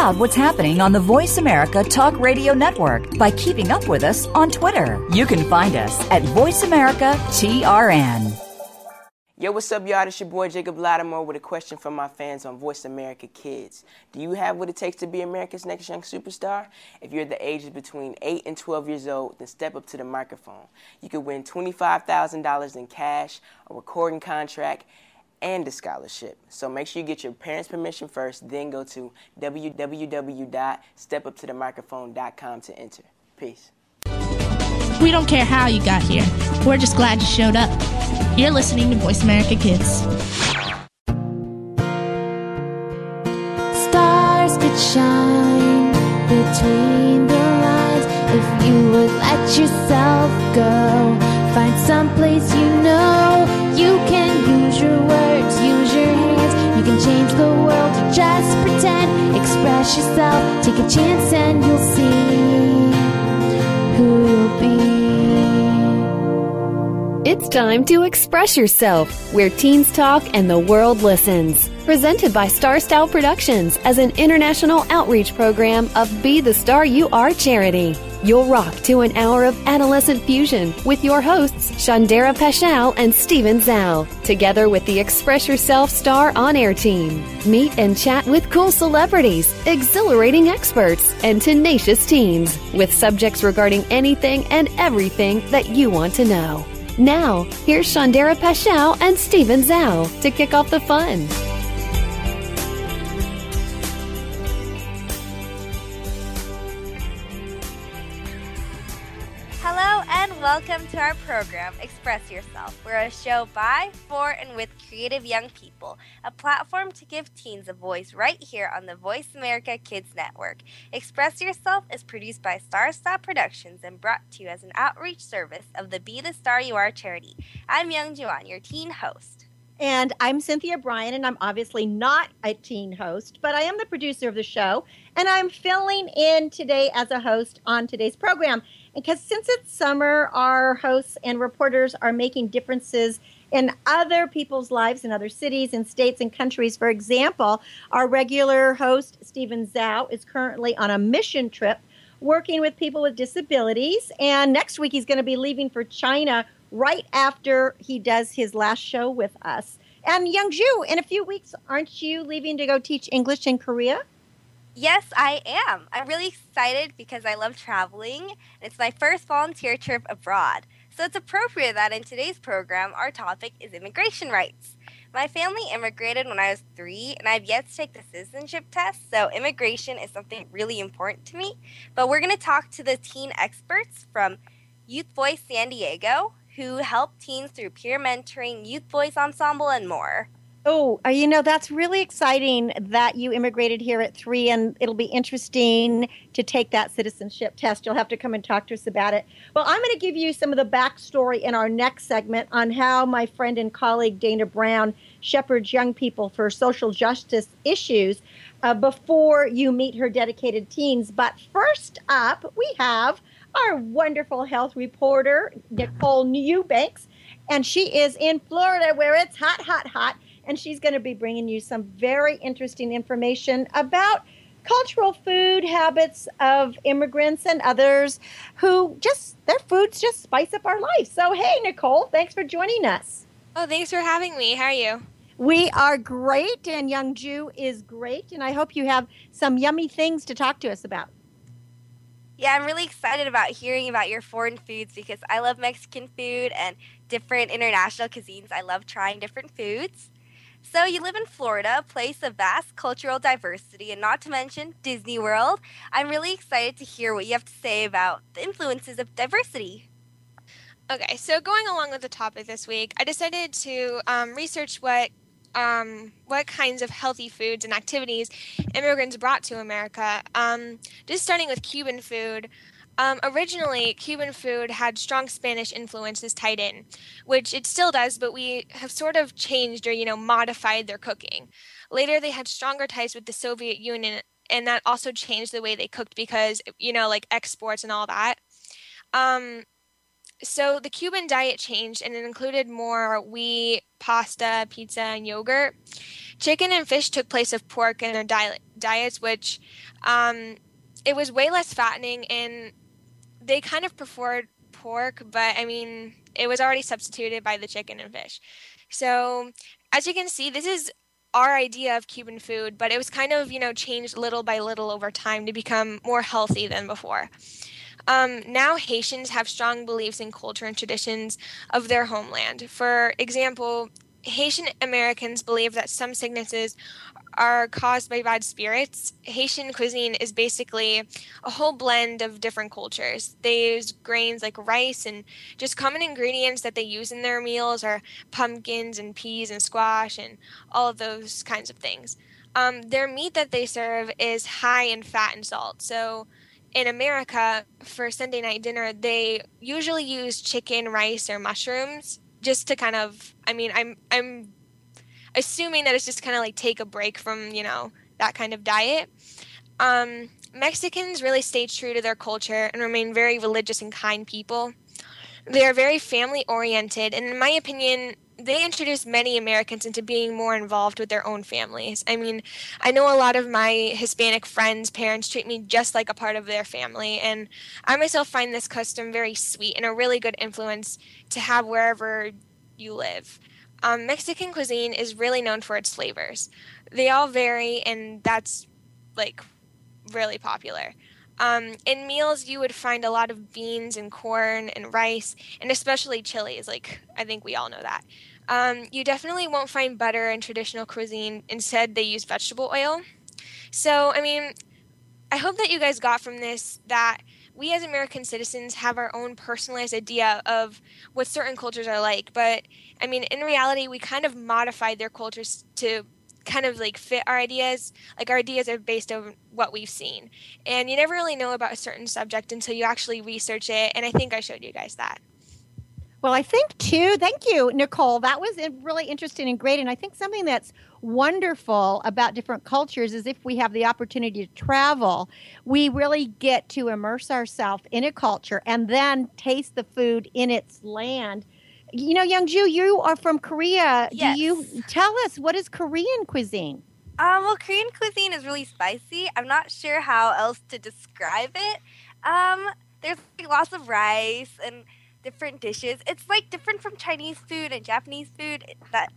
out what's happening on the Voice America Talk Radio Network by keeping up with us on Twitter. You can find us at Voice America TRN. Yo, what's up, y'all? It's your boy Jacob Latimore with a question from my fans on Voice America Kids. Do you have what it takes to be America's next young superstar? If you're the ages between 8 and 12 years old, then step up to the microphone. You could win $25,000 in cash, a recording contract, and a scholarship. So make sure you get your parents' permission first, then go to www.stepuptothemicrophone.com to enter. Peace. We don't care how you got here. We're just glad you showed up. You're listening to Voice America Kids. Stars could shine between the lines if you would let yourself go. Find some place you know you can use your words, Express yourself, take a chance, and you'll see who you'll be. It's time to express yourself, where teens talk and the world listens. Presented by Star Style Productions as an international outreach program of Be the Star You Are charity. You'll rock to an hour of adolescent fusion with your hosts, Shandera Paschal and Steven Zhao, together with the Express Yourself Star on air team. Meet and chat with cool celebrities, exhilarating experts, and tenacious teens with subjects regarding anything and everything that you want to know. Now, here's Shandera Paschal and Steven Zhao to kick off the fun. Welcome to our program, Express Yourself. We're a show by, for, and with creative young people, a platform to give teens a voice right here on the Voice America Kids Network. Express Yourself is produced by Star Style Productions and brought to you as an outreach service of the Be the Star You Are charity. I'm Youngjoo Ahn, your teen host. And I'm Cynthia Brian, and I'm obviously not a teen host, but I am the producer of the show, and I'm filling in today as a host on today's program. Because since it's summer, our hosts and reporters are making differences in other people's lives in other cities and states and countries. For example, our regular host, Stephen Zhao, is currently on a mission trip working with people with disabilities. And next week, he's going to be leaving for China right after he does his last show with us. And Youngjoo, in a few weeks, aren't you leaving to go teach English in Korea? Yes, I am. I'm really excited because I love traveling, and it's my first volunteer trip abroad. So it's appropriate that in today's program, our topic is immigration rights. My family immigrated when I was three, and I've yet to take the citizenship test, so immigration is something really important to me. But we're going to talk to the teen experts from Youth Voice San Diego, who help teens through peer mentoring, Youth Voice Ensemble, and more. Oh, uh, you know, that's really exciting that you immigrated here at three, and it'll be interesting to take that citizenship test. You'll have to come and talk to us about it. Well, I'm going to give you some of the backstory in our next segment on how my friend and colleague Dana Brown shepherds young people for social justice issues uh, before you meet her dedicated teens. But first up, we have our wonderful health reporter, Nicole Eubanks, and she is in Florida where it's hot, hot, hot and she's going to be bringing you some very interesting information about cultural food habits of immigrants and others who just their foods just spice up our life. So, hey, Nicole, thanks for joining us. Oh, thanks for having me. How are you? We are great, and Youngjoo is great, and I hope you have some yummy things to talk to us about. Yeah, I'm really excited about hearing about your foreign foods because I love Mexican food and different international cuisines. I love trying different foods. So, you live in Florida, a place of vast cultural diversity, and not to mention Disney World. I'm really excited to hear what you have to say about the influences of diversity. Okay, so going along with the topic this week, I decided to um, research what um, what kinds of healthy foods and activities immigrants brought to America. Um, just starting with Cuban food. Um, originally, Cuban food had strong Spanish influences tied in, which it still does, but we have sort of changed or, you know, modified their cooking. Later, they had stronger ties with the Soviet Union, and that also changed the way they cooked because, you know, like exports and all that. Um, so the Cuban diet changed and it included more wheat, pasta, pizza, and yogurt. Chicken and fish took place of pork in their diet, diets, which um, it was way less fattening and they kind of preferred pork, but I mean, it was already substituted by the chicken and fish. So, as you can see, this is our idea of Cuban food, but it was kind of, you know, changed little by little over time to become more healthy than before. Um, now, Haitians have strong beliefs in culture and traditions of their homeland. For example, Haitian Americans believe that some sicknesses are caused by bad spirits. Haitian cuisine is basically a whole blend of different cultures. They use grains like rice, and just common ingredients that they use in their meals are pumpkins and peas and squash and all of those kinds of things. Um, their meat that they serve is high in fat and salt. So, in America, for Sunday night dinner, they usually use chicken, rice, or mushrooms just to kind of. I mean, I'm I'm assuming that it's just kind of like take a break from you know that kind of diet. Um, Mexicans really stay true to their culture and remain very religious and kind people. They are very family oriented, and in my opinion, they introduced many Americans into being more involved with their own families. I mean, I know a lot of my Hispanic friends' parents treat me just like a part of their family, and I myself find this custom very sweet and a really good influence to have wherever you live. Um, Mexican cuisine is really known for its flavors. They all vary, and that's like really popular. Um, in meals, you would find a lot of beans and corn and rice, and especially chilies. Like, I think we all know that. Um, you definitely won't find butter in traditional cuisine. Instead, they use vegetable oil. So, I mean, I hope that you guys got from this that we as American citizens have our own personalized idea of what certain cultures are like. But I mean, in reality, we kind of modified their cultures to kind of like fit our ideas. Like our ideas are based on what we've seen. And you never really know about a certain subject until you actually research it. And I think I showed you guys that. Well, I think too. Thank you, Nicole. That was really interesting and great. And I think something that's wonderful about different cultures is if we have the opportunity to travel, we really get to immerse ourselves in a culture and then taste the food in its land. You know, Youngjoo, you are from Korea. Yes. Do you tell us what is Korean cuisine? Um, well, Korean cuisine is really spicy. I'm not sure how else to describe it. Um, there's like, lots of rice and different dishes. It's like different from Chinese food and Japanese food. That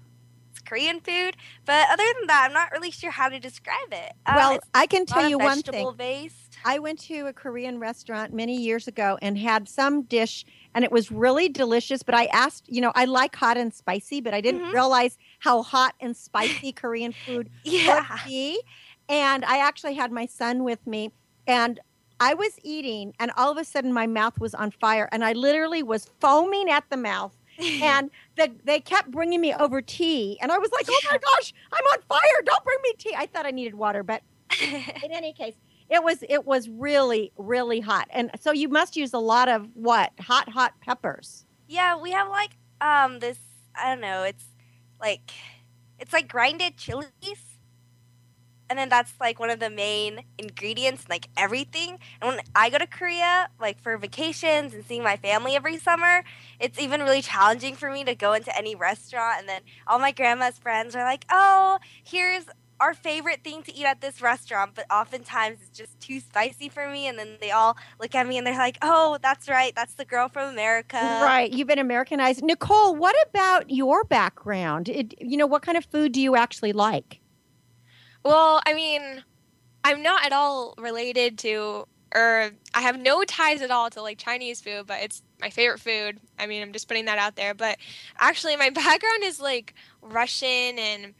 it's Korean food, but other than that, I'm not really sure how to describe it. Um, well, I can tell you one thing. vegetable based. I went to a Korean restaurant many years ago and had some dish and it was really delicious. But I asked, you know, I like hot and spicy, but I didn't Mhm. realize how hot and spicy Korean food Yeah. could be. And I actually had my son with me and I was eating and all of a sudden my mouth was on fire and I literally was foaming at the mouth. And the, they kept bringing me over tea. And I was like, oh my gosh, I'm on fire. Don't bring me tea. I thought I needed water, but in any case, it was it was really really hot, and so you must use a lot of what hot hot peppers. Yeah, we have like um this I don't know, it's like it's like grinded chilies. And then that's like one of the main ingredients like everything. And when I go to Korea, like for vacations and seeing my family every summer, it's even really challenging for me to go into any restaurant and then all my grandma's friends are like, "Oh, here's our favorite thing to eat at this restaurant, but oftentimes it's just too spicy for me. And then they all look at me and they're like, oh, that's right. That's the girl from America. right, you've been Americanized. Nicole, what about your background? It, you know, what kind of food do you actually like? Well, I mean, I'm not at all related to, or I have no ties at all to like Chinese food, but it's my favorite food. I mean, I'm just putting that out there. But actually, my background is like Russian and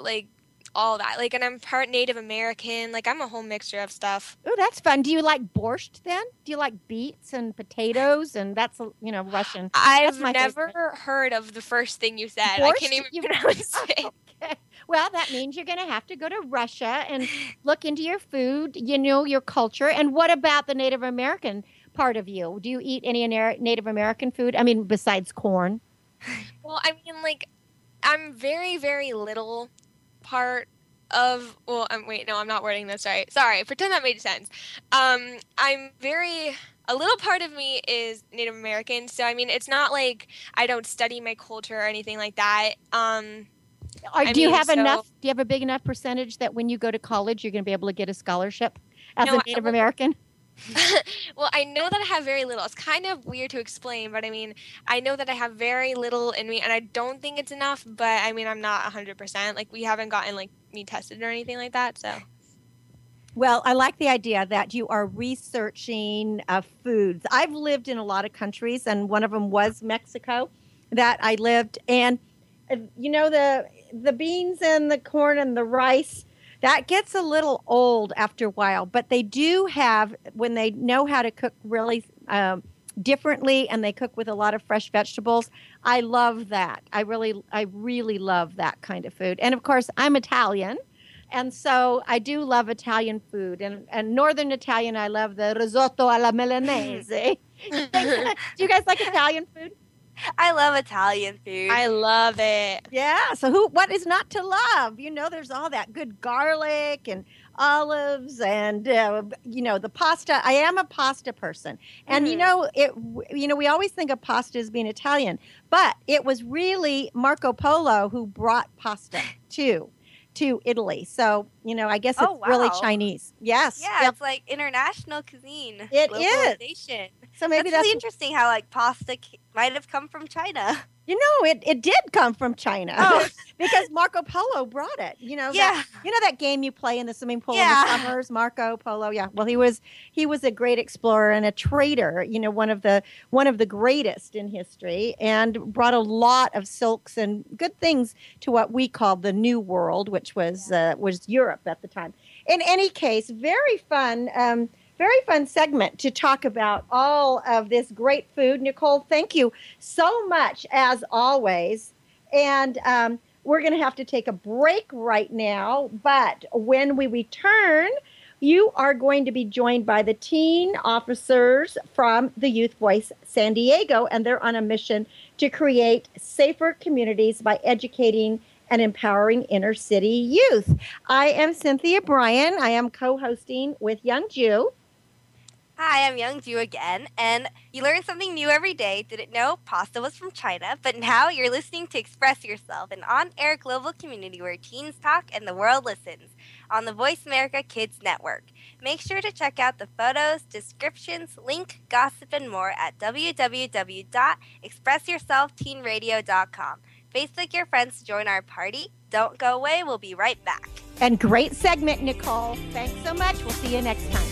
like all that. Like, and I'm part Native American. Like, I'm a whole mixture of stuff. Oh, that's fun. Do you like borscht then? Do you like beets and potatoes? And that's, you know, Russian. I've never favorite. heard of the first thing you said. I can't even pronounce it. Okay. Well, that means you're going to have to go to Russia and look into your food, you know, your culture. And what about the Native American part of you? Do you eat any Native American food? I mean, besides corn? Well, I mean, like, I'm very, very little part of. Well, I'm wait, no, I'm not wording this right. Sorry, pretend that made sense. Um, I'm very a little part of me is Native American, so I mean, it's not like I don't study my culture or anything like that. Um, Are, do mean, you have so, enough? Do you have a big enough percentage that when you go to college, you're going to be able to get a scholarship as no, a Native American? well, I know that I have very little. It's kind of weird to explain, but I mean, I know that I have very little in me, and I don't think it's enough. But I mean, I'm not 100%. Like, we haven't gotten like me tested or anything like that, so. Well, I like the idea that you are researching uh, foods. I've lived in a lot of countries, and one of them was Mexico that I lived. And uh, you know the the beans and the corn and the rice that gets a little old after a while. But they do have when they know how to cook really um, differently, and they cook with a lot of fresh vegetables. I love that. I really, I really love that kind of food. And of course, I'm Italian and so I do love Italian food, and and Northern Italian. I love the risotto alla milanese. do you guys like Italian food? I love Italian food. I love it. Yeah. So who? What is not to love? You know, there's all that good garlic and olives and uh, you know the pasta. I am a pasta person, and mm. you mm-hmm. know it. You know, we always think of pasta as being Italian, but it was really Marco Polo who brought pasta too to Italy. So, you know, I guess oh, it's oh, wow. really Chinese. Yes. Yeah, yep. it's like international cuisine. It is. So maybe that's, that's really interesting how like pasta might have come from China. You know, it, it did come from China oh. because Marco Polo brought it. You know, yeah. That, you know that game you play in the swimming pool yeah. in the summers, Marco Polo. Yeah. Well, he was he was a great explorer and a trader. You know, one of the one of the greatest in history, and brought a lot of silks and good things to what we called the New World, which was uh, was Europe at the time. In any case, very fun. Um, very fun segment to talk about all of this great food. Nicole, thank you so much as always. And um, we're going to have to take a break right now. But when we return, you are going to be joined by the teen officers from the Youth Voice San Diego, and they're on a mission to create safer communities by educating and empowering inner city youth. I am Cynthia Brian. I am co hosting with Youngjoo. Hi, I'm Youngjoo again, and you learn something new every day. Didn't know pasta was from China, but now you're listening to Express Yourself, an on air global community where teens talk and the world listens on the Voice America Kids Network. Make sure to check out the photos, descriptions, link, gossip, and more at www.expressyourselfteenradio.com. Facebook your friends to join our party. Don't go away, we'll be right back. And great segment, Nicole. Thanks so much. We'll see you next time.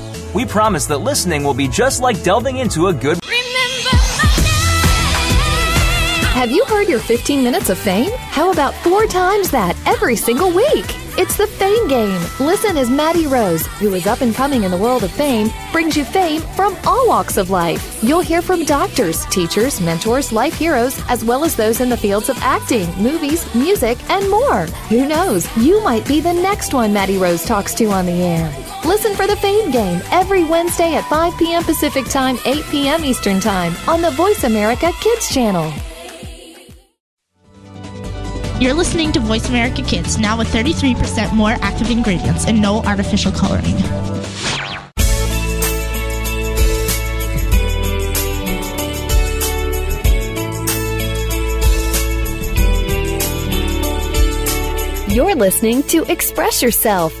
We promise that listening will be just like delving into a good. Have you heard your 15 minutes of fame? How about four times that every single week? It's the Fame Game. Listen as Maddie Rose, who is up and coming in the world of fame, brings you fame from all walks of life. You'll hear from doctors, teachers, mentors, life heroes, as well as those in the fields of acting, movies, music, and more. Who knows? You might be the next one Maddie Rose talks to on the air. Listen for the Fame Game every Wednesday at 5 p.m. Pacific Time, 8 p.m. Eastern Time on the Voice America Kids channel. You're listening to Voice America Kids, now with 33% more active ingredients and no artificial coloring. You're listening to Express Yourself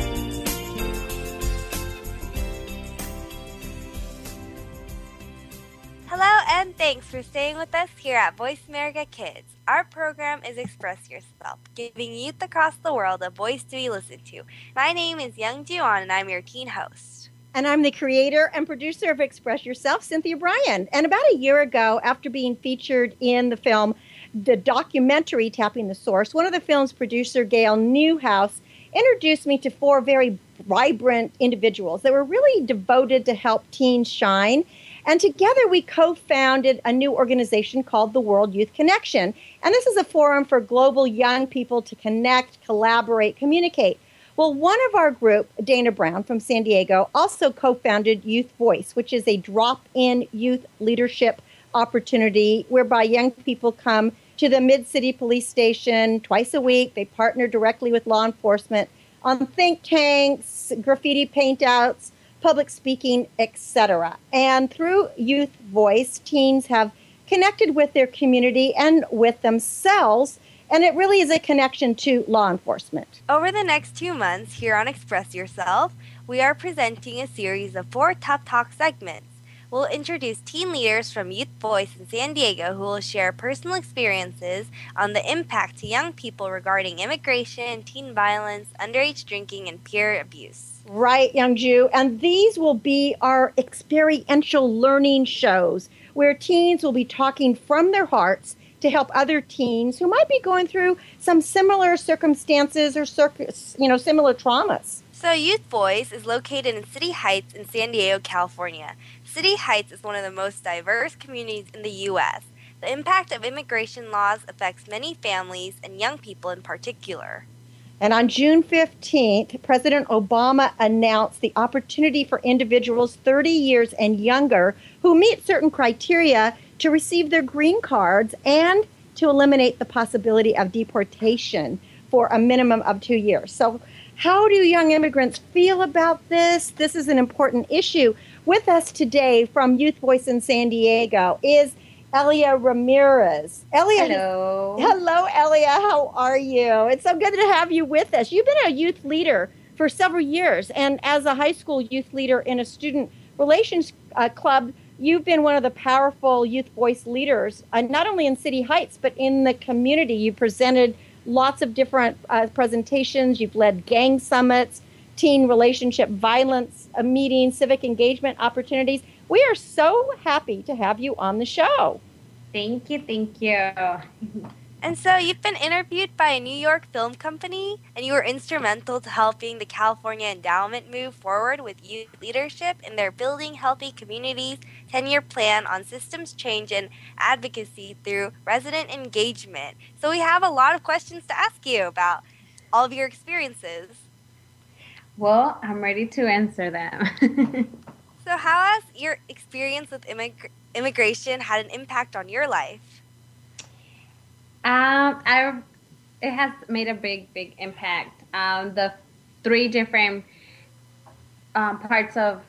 Thanks for staying with us here at Voice America Kids. Our program is Express Yourself, giving youth across the world a voice to be listened to. My name is Youngjoo Ahn, and I'm your teen host. And I'm the creator and producer of Express Yourself, Cynthia Brian. And about a year ago, after being featured in the film, the documentary Tapping the Source, one of the film's producer, Gail Newhouse, introduced me to four very vibrant individuals that were really devoted to help teens shine. And together we co founded a new organization called the World Youth Connection. And this is a forum for global young people to connect, collaborate, communicate. Well, one of our group, Dana Brown from San Diego, also co founded Youth Voice, which is a drop in youth leadership opportunity whereby young people come to the Mid City Police Station twice a week. They partner directly with law enforcement on think tanks, graffiti paintouts, public speaking, etc. And through Youth Voice, teens have connected with their community and with themselves. And it really is a connection to law enforcement. Over the next two months, here on Express Yourself, we are presenting a series of four Tough Talk segments. We'll introduce teen leaders from Youth Voice in San Diego who will share personal experiences on the impact to young people regarding immigration, teen violence, underage drinking, and peer abuse. Right, Youngjoo. And these will be our experiential learning shows where teens will be talking from their hearts to help other teens who might be going through some similar circumstances or you know similar traumas. So Youth Voice is located in City Heights in San Diego, California. City Heights is one of the most diverse communities in the U.S. The impact of immigration laws affects many families and young people in particular. And on June 15th, President Obama announced the opportunity for individuals 30 years and younger who meet certain criteria to receive their green cards and to eliminate the possibility of deportation for a minimum of two years. So, how do young immigrants feel about this? This is an important issue. With us today from Youth Voice in San Diego is Elia Ramirez. Elia, hello. Hello, Elia. How are you? It's so good to have you with us. You've been a youth leader for several years, and as a high school youth leader in a student relations uh, club, you've been one of the powerful youth voice leaders, uh, not only in City Heights, but in the community. You presented lots of different uh, presentations, you've led gang summits teen relationship violence uh, meetings, civic engagement opportunities. We are so happy to have you on the show. Thank you, thank you. And so you've been interviewed by a New York film company, and you were instrumental to helping the California Endowment move forward with youth leadership in their Building Healthy Communities 10 year plan on systems change and advocacy through resident engagement. So we have a lot of questions to ask you about all of your experiences. Well, I'm ready to answer them. so, how has your experience with immig- immigration had an impact on your life? Um, I, it has made a big, big impact. Um, the three different um, parts of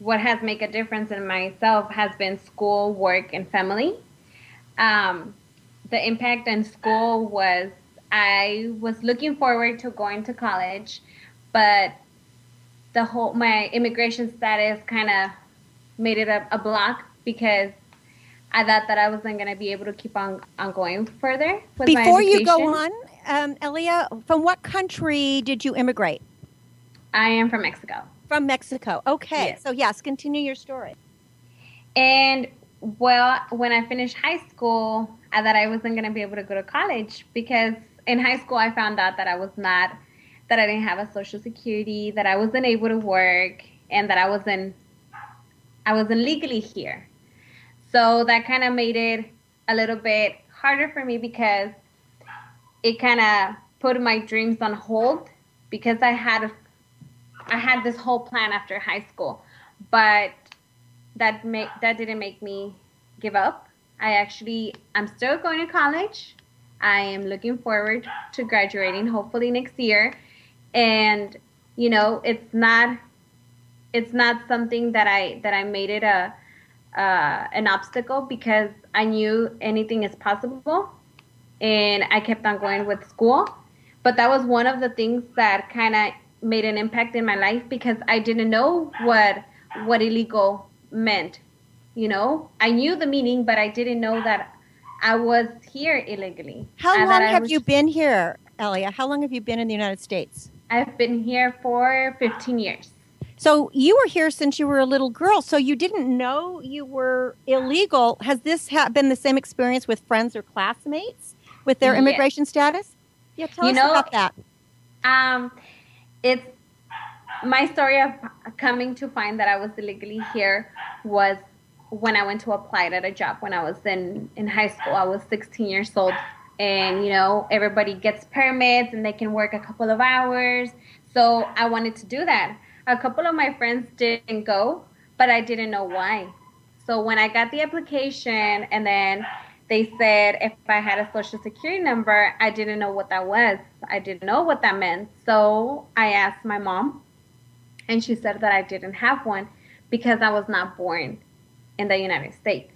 what has made a difference in myself has been school, work, and family. Um, the impact in school was I was looking forward to going to college but the whole my immigration status kind of made it a, a, block because I thought that I wasn't going to be able to keep on, on going further. Before you go on, um, Elia, from what country did you immigrate? I am from Mexico. From Mexico. Okay. Yes. So, yes, continue your story. And well, when I finished high school, I thought I wasn't going to be able to go to college because in high school I found out that I was not that I didn't have a social security, that I wasn't able to work, and that I wasn't I wasn't legally here. So that kind of made it a little bit harder for me because it kind of put my dreams on hold because I had I had this whole plan after high school, but that make that didn't make me give up. I actually, I'm still going to college. I am looking forward to graduating hopefully next year. And, you know, it's not, it's not something that I, that I made it a, uh, an obstacle because I knew anything is possible and I kept on going with school. But that was one of the things that kind of made an impact in my life because I didn't know what what illegal meant. You know, I knew the meaning, but I didn't know that I was here illegally. How long have was- you been here, Elia? How long have you been in the United States? I've been here for 15 years. So you were here since you were a little girl. So you didn't know you were illegal. Has this ha- been the same experience with friends or classmates with their Yes. immigration status? Yeah, tell You us know- about that. Um, it's my story of coming to find that I was illegally here was when I went to apply at a job when I was in in high school. I was 16 years old, and you know everybody gets permits and they can work a couple of hours. So I wanted to do that. A couple of my friends didn't go, but I didn't know why. So when I got the application and then they said if I had a social security number, I didn't know what that was. I didn't know what that meant. So I asked my mom, and she said that I didn't have one because I was not born in the United States.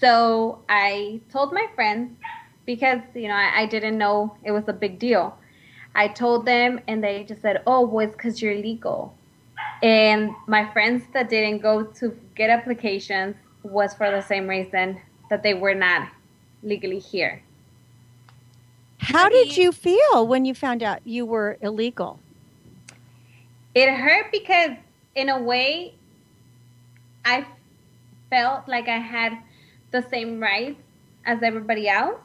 So I told my friends because you know I, I didn't know it was a big deal. I told them, and they just said, "Oh, well, it's because you're legal." And my friends that didn't go to get applications was for the same reason that they were not legally here. How did you feel when you found out you were illegal? It hurt because, in a way, I felt like I had the same rights as everybody else,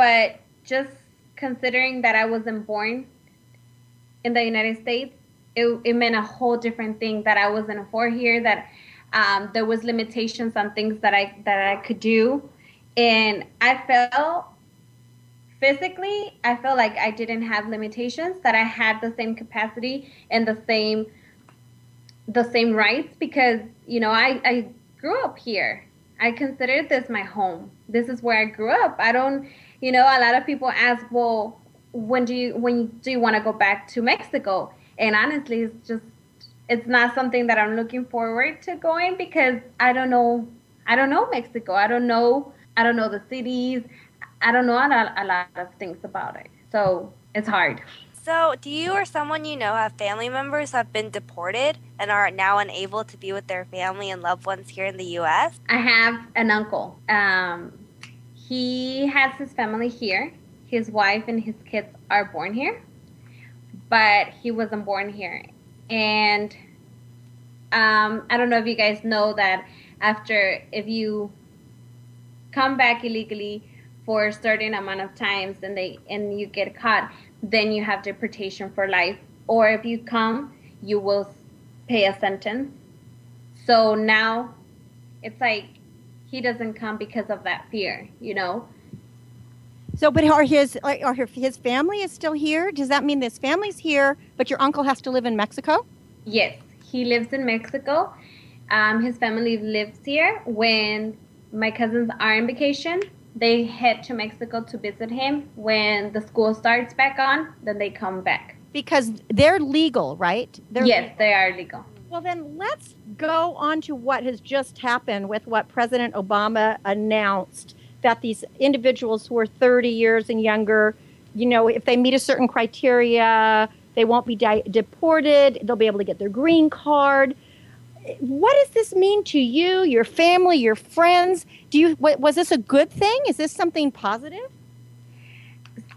but just considering that I wasn't born in the United States, it, it meant a whole different thing that I wasn't for here. That um, there was limitations on things that I that I could do, and I felt physically i felt like i didn't have limitations that i had the same capacity and the same the same rights because you know i i grew up here. I consider this my home. This is where i grew up. I don't you know a lot of people ask well when do you when do you want to go back to mexico and honestly it's just it's not something that i'm looking forward to going because i don't know i don't know mexico i don't know i don't know the cities I don't know a lot, a lot of things about it. So it's hard. So, do you or someone you know have family members have been deported and are now unable to be with their family and loved ones here in the U.S.? I have an uncle. Um, he has his family here. His wife and his kids are born here, but he wasn't born here. And um, I don't know if you guys know that after, if you come back illegally, for a certain amount of times and they and you get caught then you have deportation for life or if you come you will pay a sentence so now it's like he doesn't come because of that fear you know So, but are his are his family is still here? Does that mean this family's here, but your uncle has to live in Mexico? yes he lives in mexico um, his family lives here when my cousins are on vacation they head to Mexico to visit him. When the school starts back on, then they come back. Because they're legal, right? They're yes, they are legal. Well, then let's go on to what has just happened with what President Obama announced that these individuals who are 30 years and younger, you know, if they meet a certain criteria, they won't be di- deported, they'll be able to get their green card. What does this mean to you, your family, your friends? Do you was this a good thing? Is this something positive?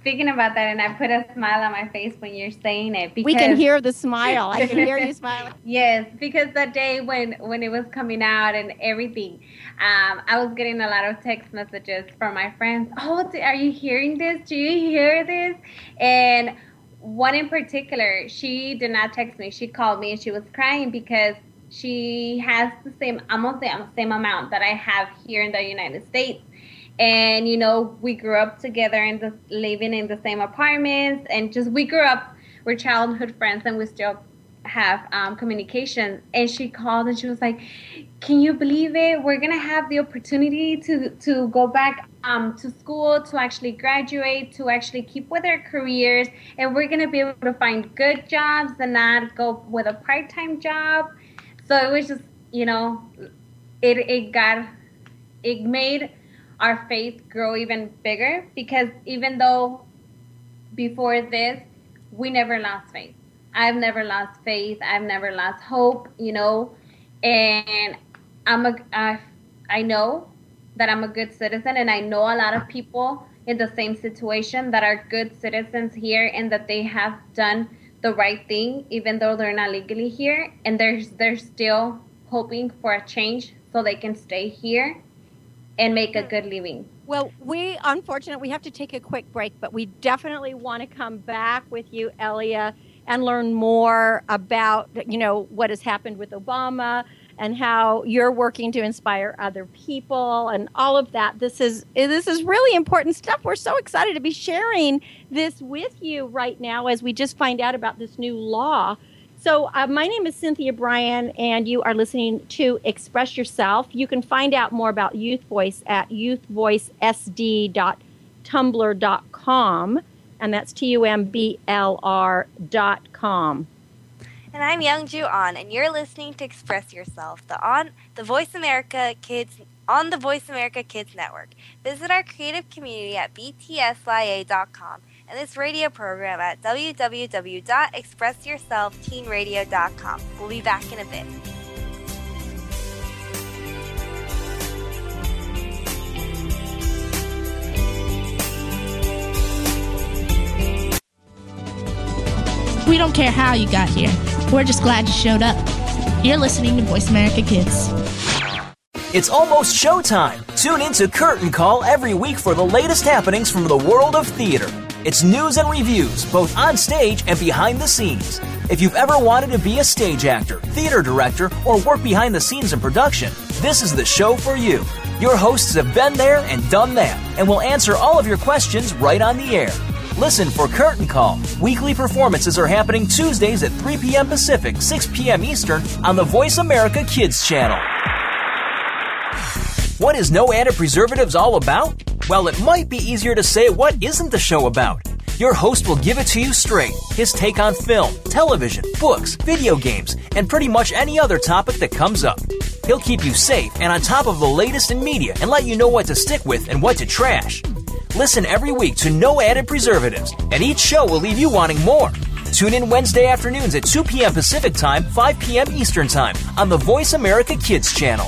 Speaking about that, and I put a smile on my face when you're saying it. Because we can hear the smile. I can hear you smiling. Yes, because that day when when it was coming out and everything, um, I was getting a lot of text messages from my friends. Oh, are you hearing this? Do you hear this? And one in particular, she did not text me. She called me and she was crying because she has the same almost the same amount that I have here in the United States. And you know, we grew up together and living in the same apartments, and just we grew up. We're childhood friends, and we still have um, communication. And she called and she was like, "Can you believe it? We're gonna have the opportunity to to go back um, to school, to actually graduate, to actually keep with our careers, and we're gonna be able to find good jobs and not go with a part time job." So it was just, you know, it it got it made our faith grow even bigger because even though before this we never lost faith. I've never lost faith. I've never lost hope you know? And i'm a I, I know that i'm a good citizen and i know a lot of people in the same situation that are good citizens here and that they have done the right thing even though they're not legally here and they're they're still hoping for a change so they can stay here and make a mm. good living. Well, we unfortunately we have to take a quick break, but we definitely want to come back with you, Elia, and learn more about you know what has happened with Obama and how you're working to inspire other people and all of that. This is this is really important stuff. We're so excited to be sharing this with you right now as we just find out about this new law so, uh, my name is Cynthia Brian, and you are listening to Express Yourself. You can find out more about Youth Voice at youthvoicesd.tumblr.com, and that's T U M B L R dot com. And I'm Youngjoo Ahn, and you're listening to Express Yourself, the on the Voice America Kids on the Voice America Kids Network. Visit our creative community at btsya.com and this radio program at www.expressyourselfteenradio.com. We'll be back in a bit. We don't care how you got here. We're just glad you showed up. You're listening to Voice America Kids. It's almost showtime. Tune in to Curtain Call every week for the latest happenings from the world of theater. It's news and reviews, both on stage and behind the scenes. If you've ever wanted to be a stage actor, theater director, or work behind the scenes in production, this is the show for you. Your hosts have been there and done that, and will answer all of your questions right on the air. Listen for Curtain Call. Weekly performances are happening Tuesdays at 3 p.m. Pacific, 6 p.m. Eastern on the Voice America Kids channel. What is no added preservatives all about? Well, it might be easier to say what isn't the show about. Your host will give it to you straight his take on film, television, books, video games, and pretty much any other topic that comes up. He'll keep you safe and on top of the latest in media and let you know what to stick with and what to trash. Listen every week to No Added Preservatives, and each show will leave you wanting more. Tune in Wednesday afternoons at 2 p.m. Pacific Time, 5 p.m. Eastern Time on the Voice America Kids channel.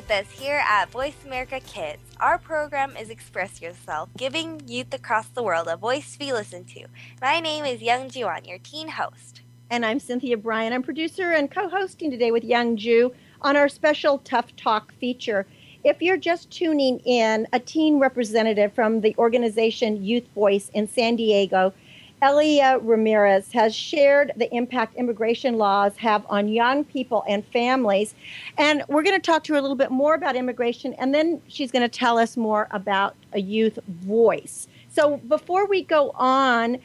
With us here at Voice America Kids. Our program is Express Yourself, giving youth across the world a voice to be listened to. My name is Youngjoo Ahn, your teen host. And I'm Cynthia Brian. I'm producer and co hosting today with Youngjoo on our special Tough Talk feature. If you're just tuning in, a teen representative from the organization Youth Voice in San Diego Elia Ramirez has shared the impact immigration laws have on young people and families. And we're going to talk to her a little bit more about immigration, and then she's going to tell us more about a youth voice. So before we go on,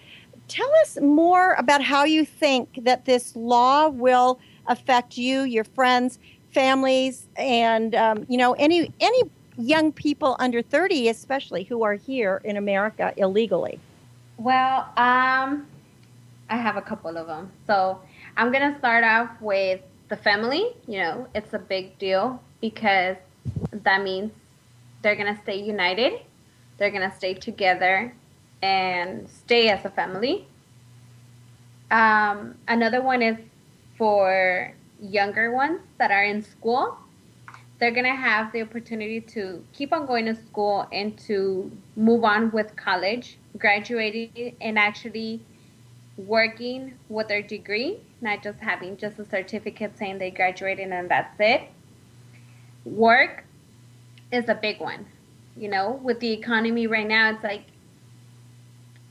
tell us more about how you think that this law will affect you, your friends, families, and um, you know any any young people under 30 especially who are here in america illegally well um, i have a couple of them so i'm to start off with the family you know it's a big deal because that means they're to stay united they're to stay together and stay as a family. Um, another one is for younger ones that are in school. They're to have the opportunity to keep on going to school and to move on with college, graduating, and actually working with their degree, not just having just a certificate saying they graduated and that's it. Work is a big one. You know, with the economy right now, it's like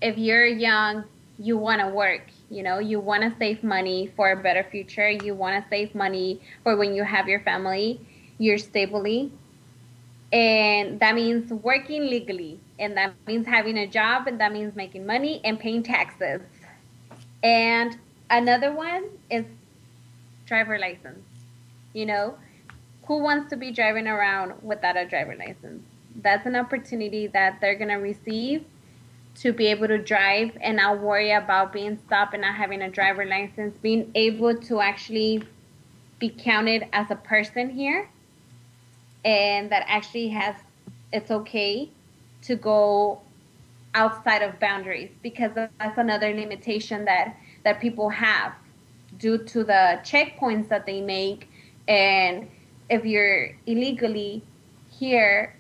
if you're young, you want to work. You know, you want to save money for a better future. You want to save money for when you have your family you're stably and that means working legally and that means having a job and that means making money and paying taxes. And another one is driver license. You know who wants to be driving around without a driver license? That's an opportunity that they're going to receive to be able to drive and not worry about being stopped and not having a driver license being able to actually be counted as a person here and that actually has it's okay to go outside of boundaries because that's another limitation that that people have due to the checkpoints that they make. And if you're illegally here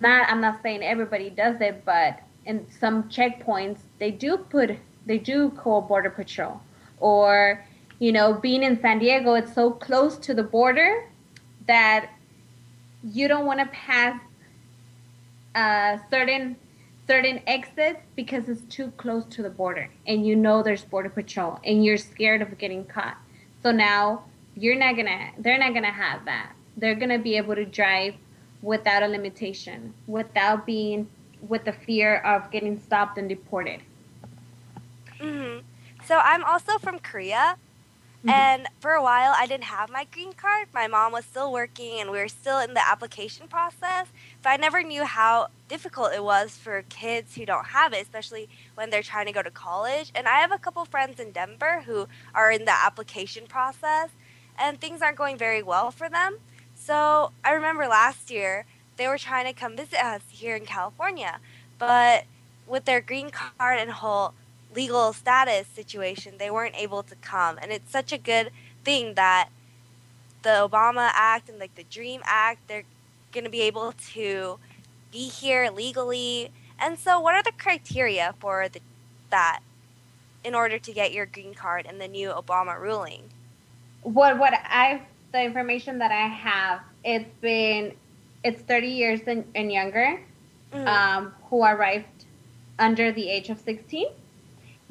not I'm not saying everybody does it but in some checkpoints they do put they do call border patrol. Or you know being in San Diego it's so close to the border that you don't want to pass uh, certain certain exits because it's too close to the border and you know there's border patrol and you're scared of getting caught so now you're not gonna they're not gonna have that they're gonna be able to drive without a limitation without being with the fear of getting stopped and deported hmm so i'm also from korea Mm-hmm. And for a while, I didn't have my green card. My mom was still working, and we were still in the application process. So I never knew how difficult it was for kids who don't have it, especially when they're trying to go to college. And I have a couple friends in Denver who are in the application process, and things aren't going very well for them. So I remember last year, they were trying to come visit us here in California, but with their green card and whole legal status situation, they weren't able to come. And it's such a good thing that the Obama Act and like the Dream Act, they're going to be able to be here legally. And so, what are the criteria for the, that in order to get your green card in the new Obama ruling? What what I the information that I have, it's been it's 30 years and, and younger mm-hmm. um, who arrived under the age of 16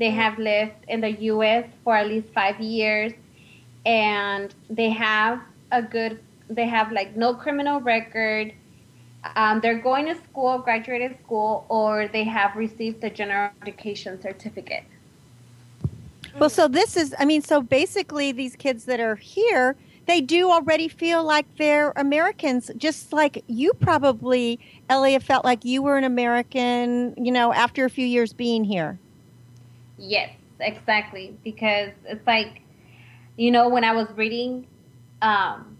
they have lived in the U.S. for at least five years, and they have a good. They have like no criminal record. Um, they're going to school, graduated school, or they have received the general education certificate. Well, so this is, I mean, so basically, these kids that are here, they do already feel like they're Americans, just like you probably, Elliot, felt like you were an American, you know, after a few years being here. Yes, exactly. Because it's like, you know, when I was reading um,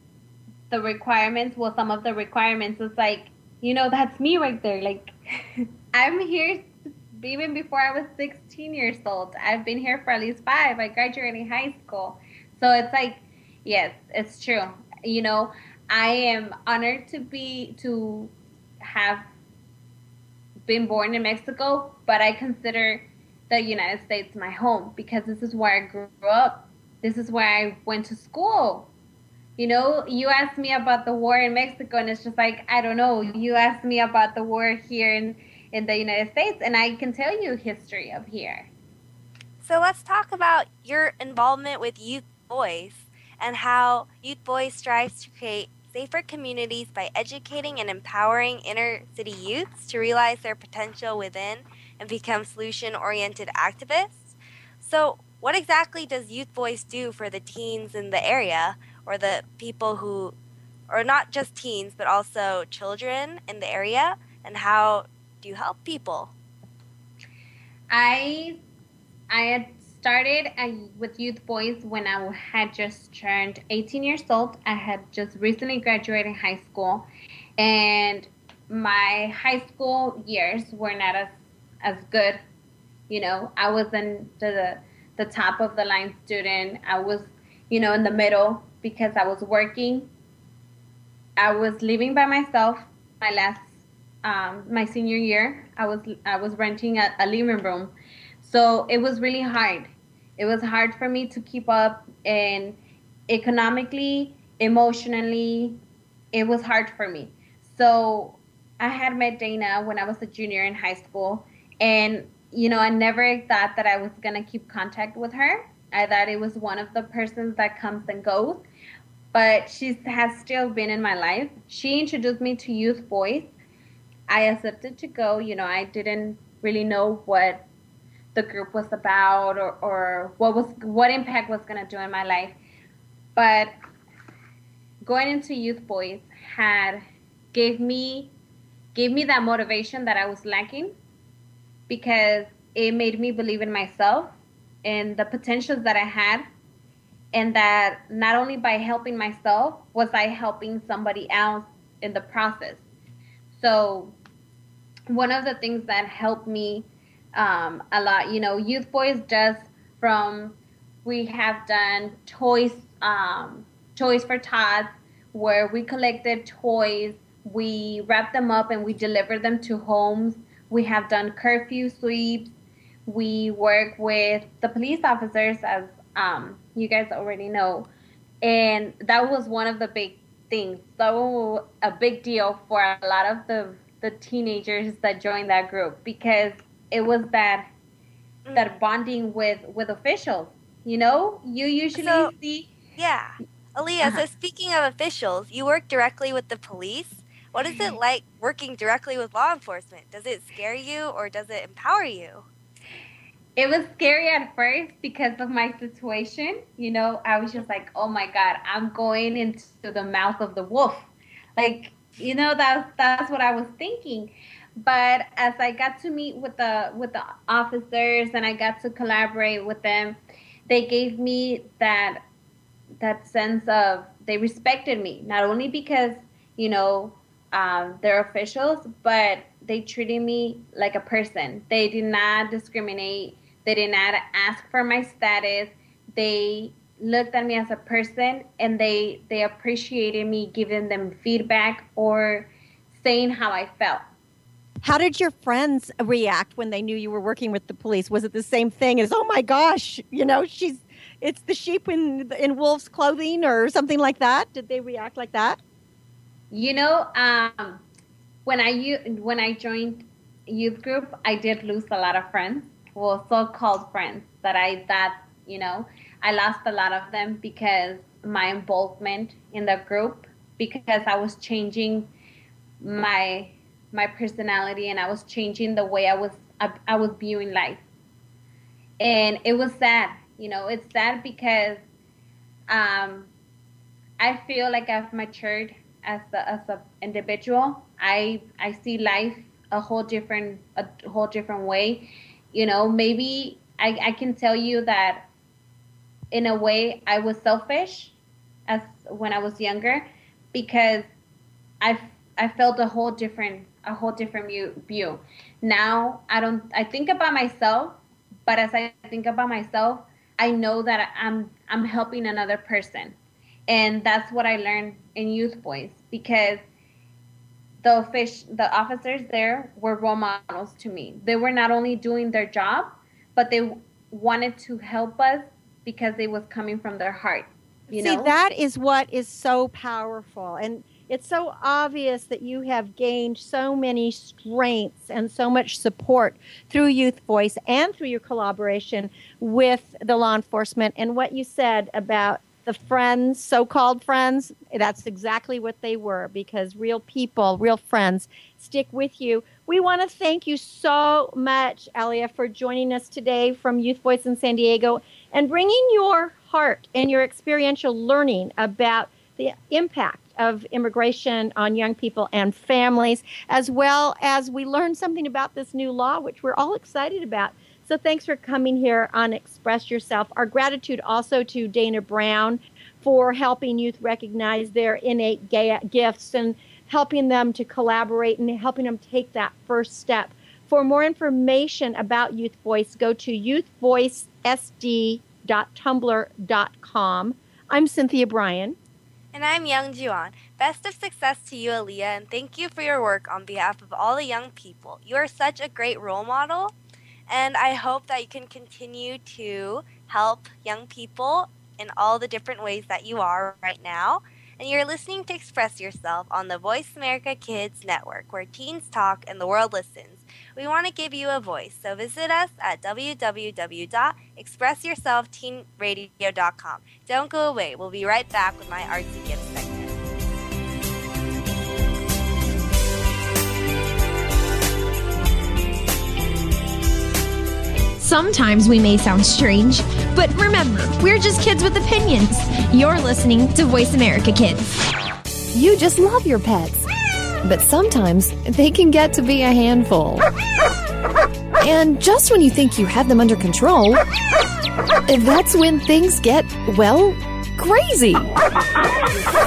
the requirements, well, some of the requirements, it's like, you know, that's me right there. Like, I'm here even before I was 16 years old. I've been here for at least five. I graduated high school. So it's like, yes, it's true. You know, I am honored to be, to have been born in Mexico, but I consider the United States my home because this is where I grew up. This is where I went to school. You know, you asked me about the war in Mexico, and it's just like, I don't know. You asked me about the war here in, in the United States, and I can tell you history of here. So let's talk about your involvement with Youth Voice and how Youth Voice strives to create safer communities by educating and empowering inner city youths to realize their potential within and become solution oriented activists. So, what exactly does Youth Voice do for the teens in the area or the people who, or not just teens, but also children in the area? And how do you help people? I I had started uh, with Youth Voice when I had just turned 18 years old. I had just recently graduated high school, and my high school years were not as as good. You know, I wasn't the the top of the line student. I was, you know, in the middle because I was working. I was living by myself. My last, um, my senior year, I was I was renting a, a living room so it was really hard. It was hard for me to keep up, and economically, emotionally, it was hard for me. So I had met Dana when I was a junior in high school, and you know, I never thought that I was gonna keep contact with her. I thought it was one of the persons that comes and goes, but she has still been in my life. She introduced me to Youth Voice. I accepted to go. You know, I didn't really know what the group was about or, or what was what impact was going to do in my life but going into youth voice had gave me gave me that motivation that i was lacking because it made me believe in myself and the potentials that i had and that not only by helping myself was i helping somebody else in the process so one of the things that helped me um, a lot. You know, Youth Voice does from we have done toys, um, toys for tots, where we collected toys, we wrap them up and we deliver them to homes. We have done curfew sweeps. We work with the police officers, as um, you guys already know, and that was one of the big things. That was a big deal for a lot of the the teenagers that joined that group because it was that mm. that bonding with with officials. You know, you usually so, see. Yeah, Elia. Uh-huh. So speaking of officials, you work directly with the police. What is it like working directly with law enforcement? Does it scare you or does it empower you? It was scary at first because of my situation. You know, I was just like, oh my God, I'm going into the mouth of the wolf. Like, you know, that's that's what I was thinking. But as I got to meet with the with the officers and I got to collaborate with them, they gave me that that sense of they respected me not only because you know um, they're officials, but they treated me like a person. They did not discriminate. They did not ask for my status. They looked at me as a person and they they appreciated me giving them feedback or saying how I felt. How did your friends react when they knew you were working with the police? Was it the same thing as, oh my gosh, you know, she's, it's the sheep in, in wolf's clothing or something like that? Did they react like that? You know, um, when I when I joined youth group, I did lose a lot of friends, well, so-called friends that I thought, you know, I lost a lot of them because my involvement in the group, because I was changing my my personality and I was changing the way I was I, I was viewing life. And it was sad, you know, it's sad because um, I feel like I've matured as a, as an individual. I I see life a whole different a whole different way. You know, maybe I, I can tell you that in a way I was selfish as when I was younger because I I felt a whole different a whole different view. Now I don't I think about myself, but as I think about myself, I know that I'm I'm helping another person. And that's what I learned in Youth Voice because the fish the officers there were role models to me. They were not only doing their job, but they wanted to help us because it was coming from their heart. You See, know? that is what is so powerful. And It's so obvious that you have gained so many strengths and so much support through Youth Voice and through your collaboration with the law enforcement. And what you said about the friends, so called friends, that's exactly what they were because real people, real friends, stick with you. We want to thank you so much, Elia, for joining us today from Youth Voice in San Diego and bringing your heart and your experiential learning about the impact of immigration on young people and families, as well as we learned something about this new law, which we're all excited about. So thanks for coming here on Express Yourself. Our gratitude also to Dana Brown for helping youth recognize their innate gifts and helping them to collaborate and helping them take that first step. For more information about Youth Voice, go to youthvoicesd.tumblr.com. I'm Cynthia Brian. And I'm Youngjoo Ahn. Best of success to you, Elia, and thank you for your work on behalf of all the young people. You are such a great role model, and I hope that you can continue to help young people in all the different ways that you are right now. And you're listening to Express Yourself on the Voice America Kids Network, where teens talk and the world listens. We want to give you a voice, so visit us at www.expressyourselfteenradio.com. Don't go away. We'll be right back with my artsy gift segment. Sometimes we may sound strange, but remember, we're just kids with opinions. You're listening to Voice America Kids. You just love your pets but sometimes they can get to be a handful. And just when you think you have them under control, that's when things get, well, crazy.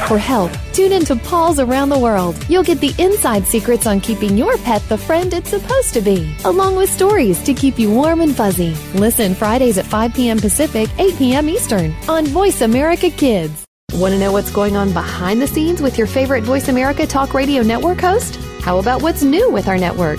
For help, tune in to Paws Around the World. You'll get the inside secrets on keeping your pet the friend it's supposed to be, along with stories to keep you warm and fuzzy. Listen Fridays at 5 p.m. Pacific, 8 p.m. Eastern on Voice America Kids. Want to know what's going on behind the scenes with your favorite Voice America Talk Radio Network host? How about what's new with our network?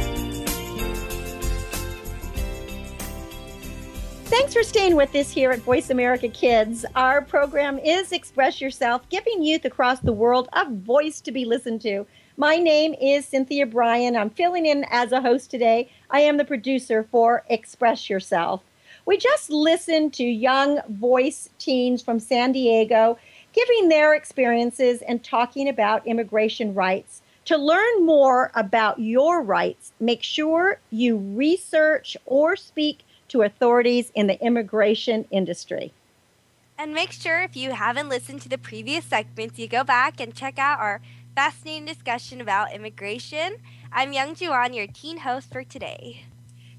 Thanks for staying with us here at Voice America Kids. Our program is Express Yourself, giving youth across the world a voice to be listened to. My name is Cynthia Brian. I'm filling in as a host today. I am the producer for Express Yourself. We just listened to young voice teens from San Diego giving their experiences and talking about immigration rights. To learn more about your rights, make sure you research or speak to authorities in the immigration industry. And make sure if you haven't listened to the previous segments, you go back and check out our fascinating discussion about immigration. I'm Youngjoo Ahn, your teen host for today.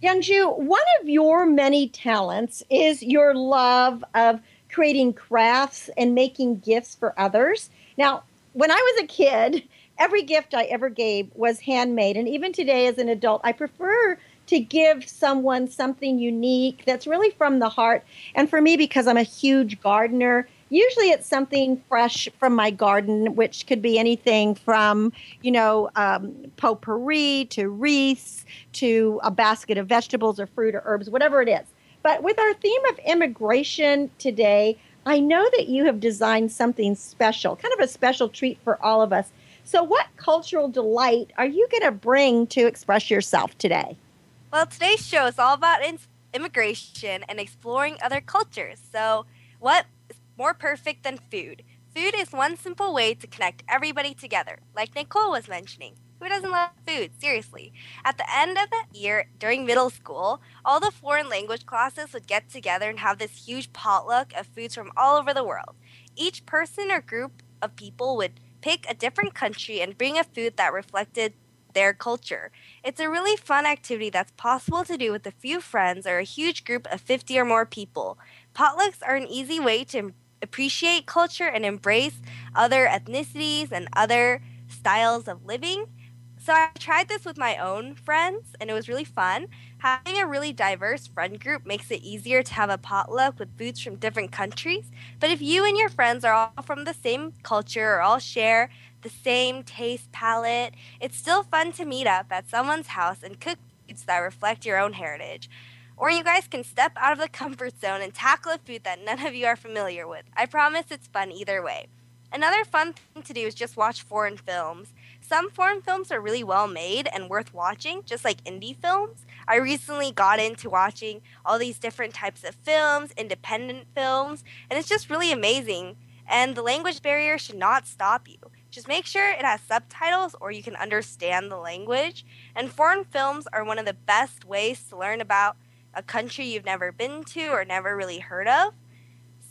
Young Youngjoo, one of your many talents is your love of creating crafts and making gifts for others. Now, when I was a kid, every gift I ever gave was handmade. And even today, as an adult, I prefer to give someone something unique that's really from the heart. And for me, because I'm a huge gardener, usually it's something fresh from my garden, which could be anything from, you know, um, potpourri to wreaths to a basket of vegetables or fruit or herbs, whatever it is. But with our theme of immigration today, I know that you have designed something special, kind of a special treat for all of us. So, what cultural delight are you going to bring to express yourself today? Well, today's show is all about in- immigration and exploring other cultures. So, what is more perfect than food? Food is one simple way to connect everybody together, like Nicole was mentioning. Who doesn't love food? Seriously. At the end of the year during middle school, all the foreign language classes would get together and have this huge potluck of foods from all over the world. Each person or group of people would pick a different country and bring a food that reflected their culture. It's a really fun activity that's possible to do with a few friends or a huge group of 50 or more people. Potlucks are an easy way to appreciate culture and embrace other ethnicities and other styles of living. So I tried this with my own friends and it was really fun. Having a really diverse friend group makes it easier to have a potluck with foods from different countries. But if you and your friends are all from the same culture or all share the same taste palette, it's still fun to meet up at someone's house and cook foods that reflect your own heritage. Or you guys can step out of the comfort zone and tackle a food that none of you are familiar with. I promise it's fun either way. Another fun thing to do is just watch foreign films. Some foreign films are really well made and worth watching, just like indie films. I recently got into watching all these different types of films, independent films, and it's just really amazing. And the language barrier should not stop you. Just make sure it has subtitles or you can understand the language. And foreign films are one of the best ways to learn about a country you've never been to or never really heard of.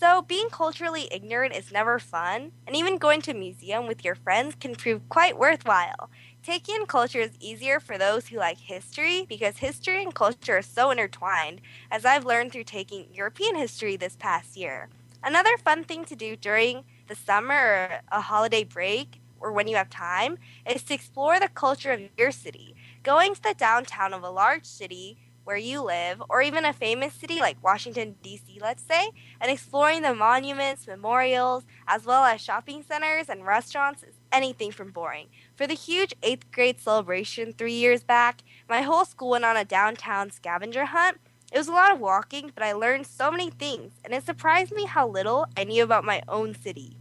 So, being culturally ignorant is never fun, and even going to a museum with your friends can prove quite worthwhile. Taking in culture is easier for those who like history because history and culture are so intertwined, as I've learned through taking European history this past year. Another fun thing to do during the summer or a holiday break or when you have time is to explore the culture of your city. Going to the downtown of a large city where you live, or even a famous city like Washington, D.C., let's say, and exploring the monuments, memorials, as well as shopping centers and restaurants is anything from boring. For the huge 8th grade celebration three years back, my whole school went on a downtown scavenger hunt. It was a lot of walking, but I learned so many things, and it surprised me how little I knew about my own city.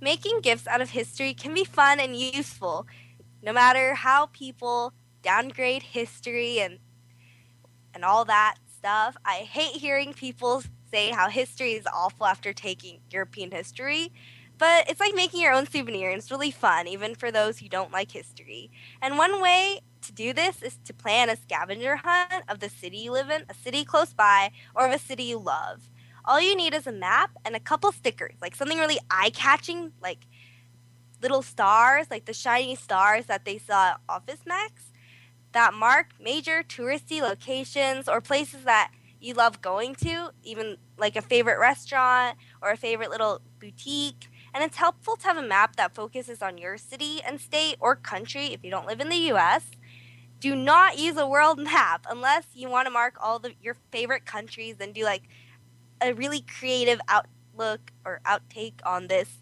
Making gifts out of history can be fun and useful, no matter how people downgrade history and and all that stuff. I hate hearing people say how history is awful after taking European history, but it's like making your own souvenir and it's really fun, even for those who don't like history. And one way to do this is to plan a scavenger hunt of the city you live in, a city close by, or of a city you love. All you need is a map and a couple stickers, like something really eye catching, like little stars, like the shiny stars that they saw at Office Max that mark major touristy locations or places that you love going to, even like a favorite restaurant or a favorite little boutique. And it's helpful to have a map that focuses on your city and state or country if you don't live in the US. Do not use a world map unless you want to mark all the your favorite countries and do like a really creative outlook or outtake on this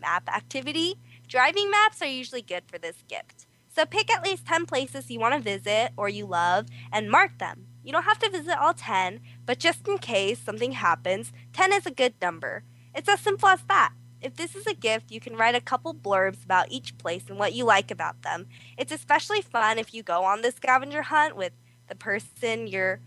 map activity. Driving maps are usually good for this gift. So pick at least 10 places you want to visit or you love and mark them. You don't have to visit all 10, but just in case something happens, 10 is a good number. It's as simple as that. If this is a gift, you can write a couple blurbs about each place and what you like about them. It's especially fun if you go on this scavenger hunt with the person you're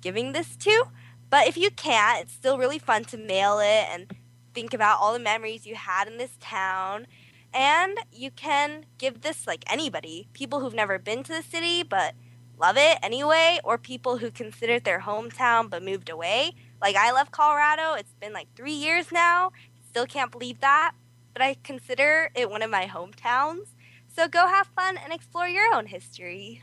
giving this to. But if you can't, it's still really fun to mail it and think about all the memories you had in this town and you can give this like anybody, people who've never been to the city but love it anyway, or people who consider it their hometown but moved away. Like I left Colorado. It's been like three years now. Still can't believe that. But I consider it one of my hometowns. So go have fun and explore your own history.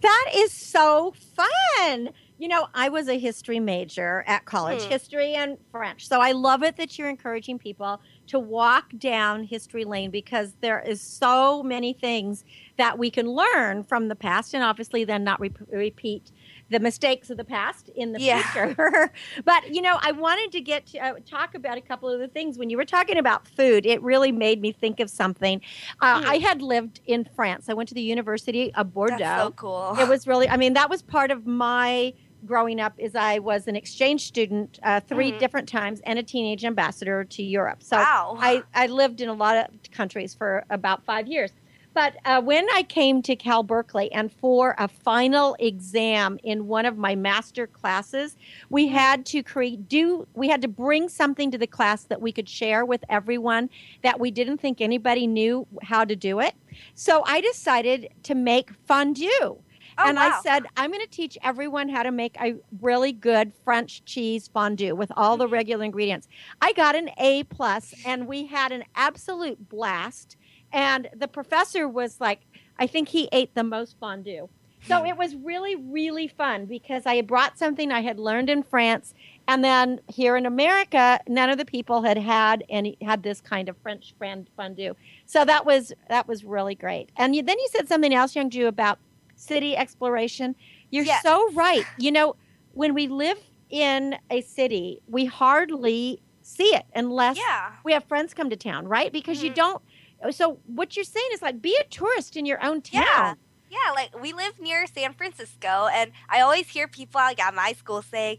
That is so fun. You know, I was a history major at college, Hmm. history and French. So I love it that you're encouraging people to walk down history lane because there is so many things that we can learn from the past and obviously then not re- repeat the mistakes of the past in the Yeah. future. but you know, I wanted to get to uh, talk about a couple of the things when you were talking about food. It really made me think of something. Uh, Hmm. I had lived in France. I went to the University of Bordeaux. That's so cool. It was really, I mean, that was part of my growing up is I was an exchange student uh, 3 Mhm. different times and a teenage ambassador to Europe. So Wow. I, I lived in a lot of countries for about five years. But uh, when I came to Cal Berkeley and for a final exam in one of my master classes, we had to create do we had to bring something to the class that we could share with everyone that we didn't think anybody knew how to do it. So I decided to make fondue. Oh, and I said, I'm going to teach everyone how to make a really good French cheese fondue with all the regular ingredients. I got an A plus, and we had an absolute blast. And the professor was like, I think he ate the most fondue. So it was really, really fun because I had brought something I had learned in France, and then here in America, none of the people had had any had this kind of French friend fondue. So that was that was really great. And you, then you said something else, Youngjoo, about city exploration. You're Yes. so right. You know, when we live in a city, we hardly see it unless Yeah. we have friends come to town, right? Because you Mhm. don't. So what you're saying is like be a tourist in your own town. Yeah. Yeah, like we live near San Francisco, and I always hear people like at my school saying,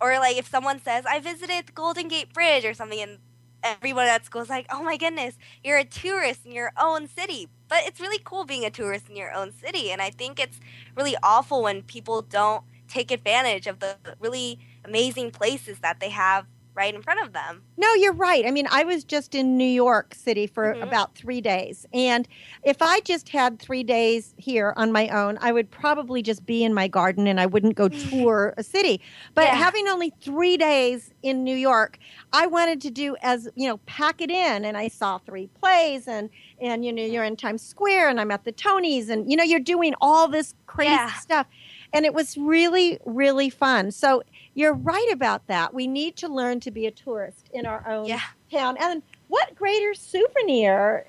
or like if someone says, I visited the Golden Gate Bridge or something, and everyone at school is like, oh my goodness, you're a tourist in your own city. But it's really cool being a tourist in your own city, and I think it's really awful when people don't take advantage of the really amazing places that they have right in front of them. No, you're right. I mean, I was just in New York City for Mhm. about three days. And if I just had three days here on my own, I would probably just be in my garden and I wouldn't go tour a city. But Yeah. having only three days in New York, I wanted to do as, you know, pack it in. And I saw three plays and, and, you know, you're in Times Square and I'm at the Tonys and, you know, you're doing all this crazy Yeah. stuff. And it was really, really fun. So you're right about that. We need to learn to be a tourist in our own Yeah. town. And what greater souvenir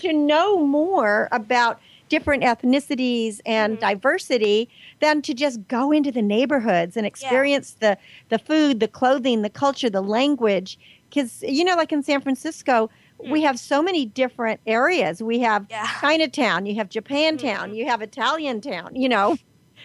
to know more about different ethnicities and Mhm. diversity than to just go into the neighborhoods and experience the the food, the clothing, the culture, the language. Because you know, like in San Francisco, we have so many different areas. We have Yeah. Chinatown, you have Japantown, Mhm. you have Italian town. You know,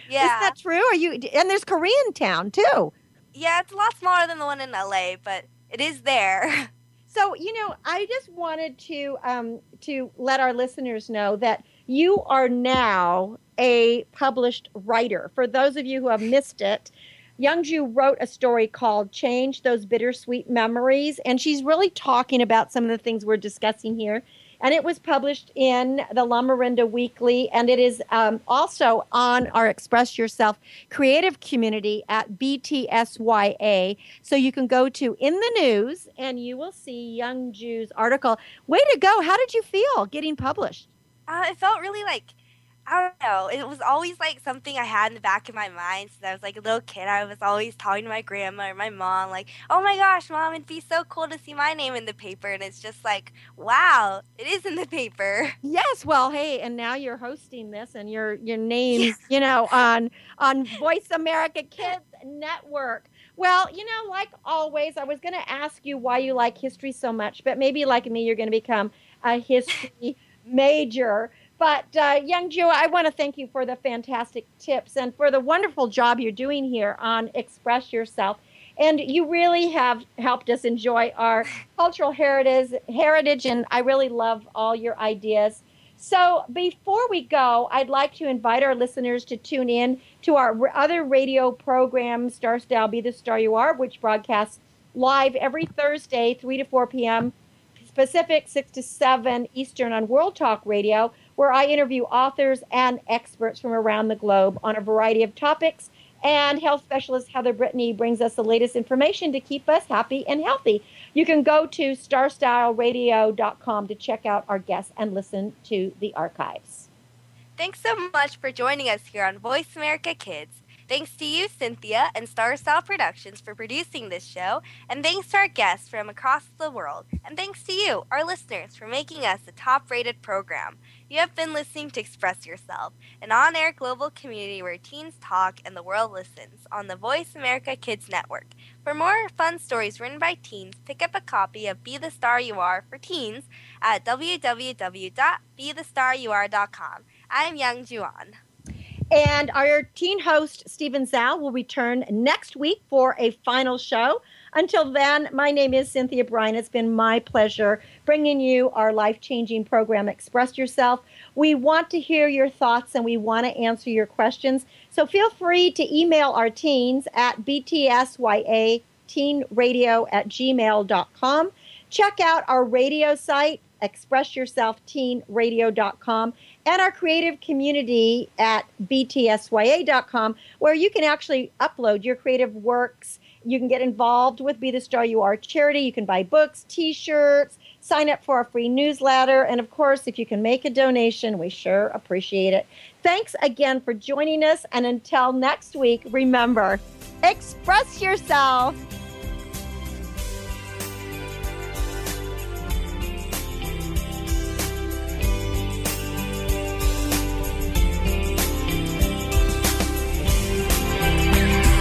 Yeah. is that true? Are you? And there's Korean town too. Yeah, it's a lot smaller than the one in LA, but it is there. So you know, I just wanted to um, to let our listeners know that you are now a published writer. For those of you who have missed it, Youngjoo wrote a story called "Change Those Bittersweet Memories," and she's really talking about some of the things we're discussing here. And it was published in the Lamorinda Weekly, and it is um, also on our Express Yourself creative community at BTSYA. So you can go to In the News and you will see Youngjoo's article. Way to go. How did you feel getting published? Uh, it felt really like I don't know. It was always like something I had in the back of my mind since I was like a little kid. I was always talking to my grandma or my mom, like, "Oh my gosh, mom, it'd be so cool to see my name in the paper." And it's just like, wow, it is in the paper. Yes, well, hey, and now you're hosting this and your your name's, you know, on on Voice America Kids Network. Well, you know, like always, I was going to ask you why you like history so much, but maybe like me, you're going to become a history major. But uh, Youngjoo, I want to thank you for the fantastic tips and for the wonderful job you're doing here on Express Yourself. And you really have helped us enjoy our cultural heritage, heritage, and I really love all your ideas. So before we go, I'd like to invite our listeners to tune in to our other radio program, Star Style Be the Star You Are, which broadcasts live every Thursday, 3 to 4 p.m. Pacific, 6 to 7 Eastern on World Talk Radio, where I interview authors and experts from around the globe on a variety of topics. And health specialist Heather Brittany brings us the latest information to keep us happy and healthy. You can go to starstyleradio.com to check out our guests and listen to the archives. Thanks so much for joining us here on Voice America Kids. Thanks to you, Cynthia, and Star Style Productions for producing this show, and thanks to our guests from across the world, and thanks to you, our listeners, for making us a top rated program. You have been listening to Express Yourself, an on air global community where teens talk and the world listens on the Voice America Kids Network. For more fun stories written by teens, pick up a copy of Be the Star You Are for Teens at www.bethestarur.com. I am Youngjoo Ahn. And our teen host, Stephen Zhao, will return next week for a final show. Until then, my name is Cynthia Brian. It's been my pleasure bringing you our life changing program, Express Yourself. We want to hear your thoughts and we want to answer your questions. So feel free to email our teens at btsya teenradio at gmail.com. Check out our radio site, expressyourselfteenradio.com and our creative community at btsya.com, where you can actually upload your creative works. You can get involved with Be the Star You Are charity. You can buy books, t shirts, sign up for our free newsletter. And of course, if you can make a donation, we sure appreciate it. Thanks again for joining us. And until next week, remember express yourself.